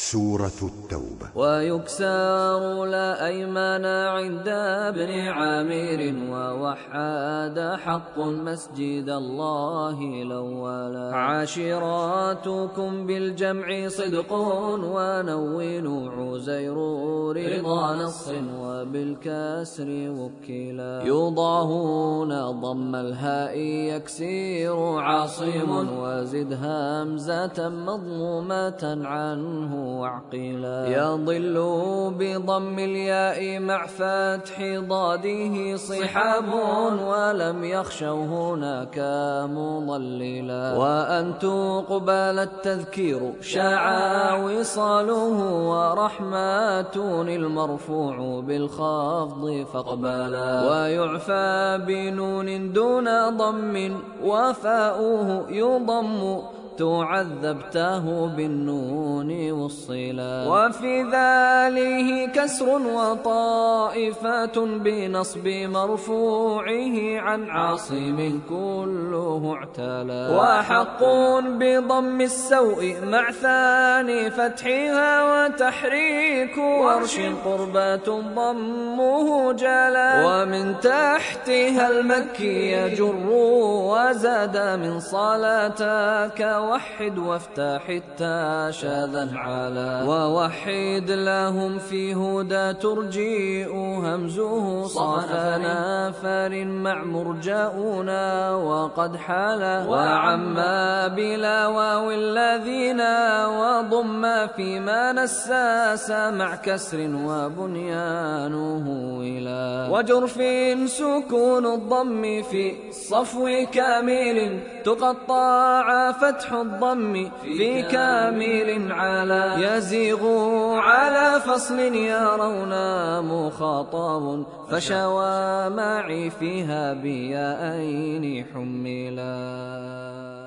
سورة التوبة. ويكسر لا أيمان عند ابن عامر ووحاد حق مسجد الله الأول. عاشراتكم بالجمع صدق ونون عزير رضا نص وبالكسر وكلا يضاهون ضم الهاء يكسير عاصم وزد همزة مضمومة عنه وعقلا يضل بضم الياء مع فتح ضاده صحاب ولم يخشوا هناك مضللا. وأن تقبل التذكير شاع وصاله ورحمة المرفوع بالخفض فاقبلا ويعفى بنون دون ضم وفاؤه يضم تعذبته بالنون والصلا وفي ذاله كسر وطائفة بنصب مرفوعه عن عاصم كله اعتلى. وحق بضم السوء مع ثاني فتحها وتحريك ورش قربة ضمه جلا. ومن تحتها المكي يجر وزاد من صلاتك ووحد وافتح التاء شاذا على ووحد لهم في هدى ترجيء همزه صاف نافر مع مرجاؤنا وقد حال وعما بلا واو الذين وضم فيما نساس مع كسر وبنيانه إلى. وجرف سكون الضم في الصفو كامل تقطع فتح الضم في كامل على يزيغ على فصل يرون مخاطب فشوى معي فيها بيائين حملا.